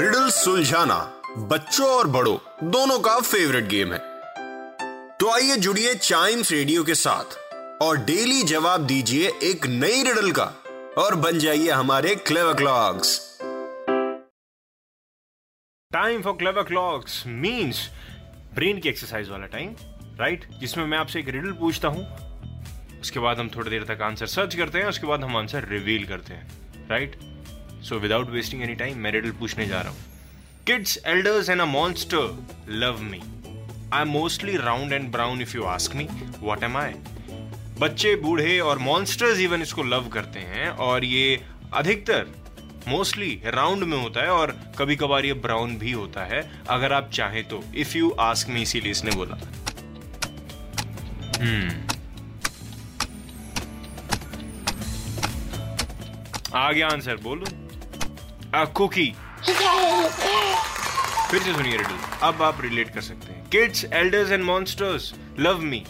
Riddle सुलझाना बच्चों और बड़ों, दोनों का फेवरेट गेम है। तो आइए जुड़िए चाइम्स रेडियो के साथ और डेली जवाब दीजिए एक नई रिडल का और बन जाइए हमारे clever clocks time for clever clocks means brain की एक्सरसाइज वाला टाइम राइट जिसमें मैं आपसे एक रिडल पूछता हूँ। उसके बाद हम थोड़ी देर तक आंसर सर्च करते हैं, उसके बाद हम आंसर रिवील करते हैं right so without wasting any time मैं रिडल पूछने जा रहा हूँ। Kids elders and a monster love me I am mostly round and brown if you ask me what am I बच्चे, बूढ़े और मॉन्स्टर्स इवन इसको लव करते हैं और ये अधिकतर मोस्टली राउंड में होता है और कभी कभार ये ब्राउन भी होता है, अगर आप चाहें तो इफ़ यू आस्क मी इसीलिए इसने बोला। हम्म आ गया आंसर बोलो? अ कुकी फिर से सुनिए रिडल। अब आप रिलेट कर सकते हैं। Kids elders and monsters love me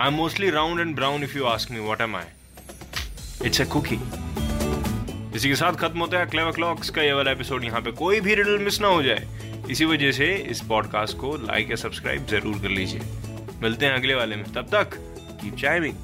I am mostly round and brown if you ask me what am I it's a cookie इसी के साथ खत्म होता है क्लेवर क्लॉक्स का ये वाला एपिसोड यहाँ पे कोई भी रिडल मिस ना हो जाए। इसी वजह से इस पॉडकास्ट को लाइक या सब्सक्राइब ज़रूर कर लीजिए। मिलते हैं अगले वाले में। तब तक कीप चाइमिंग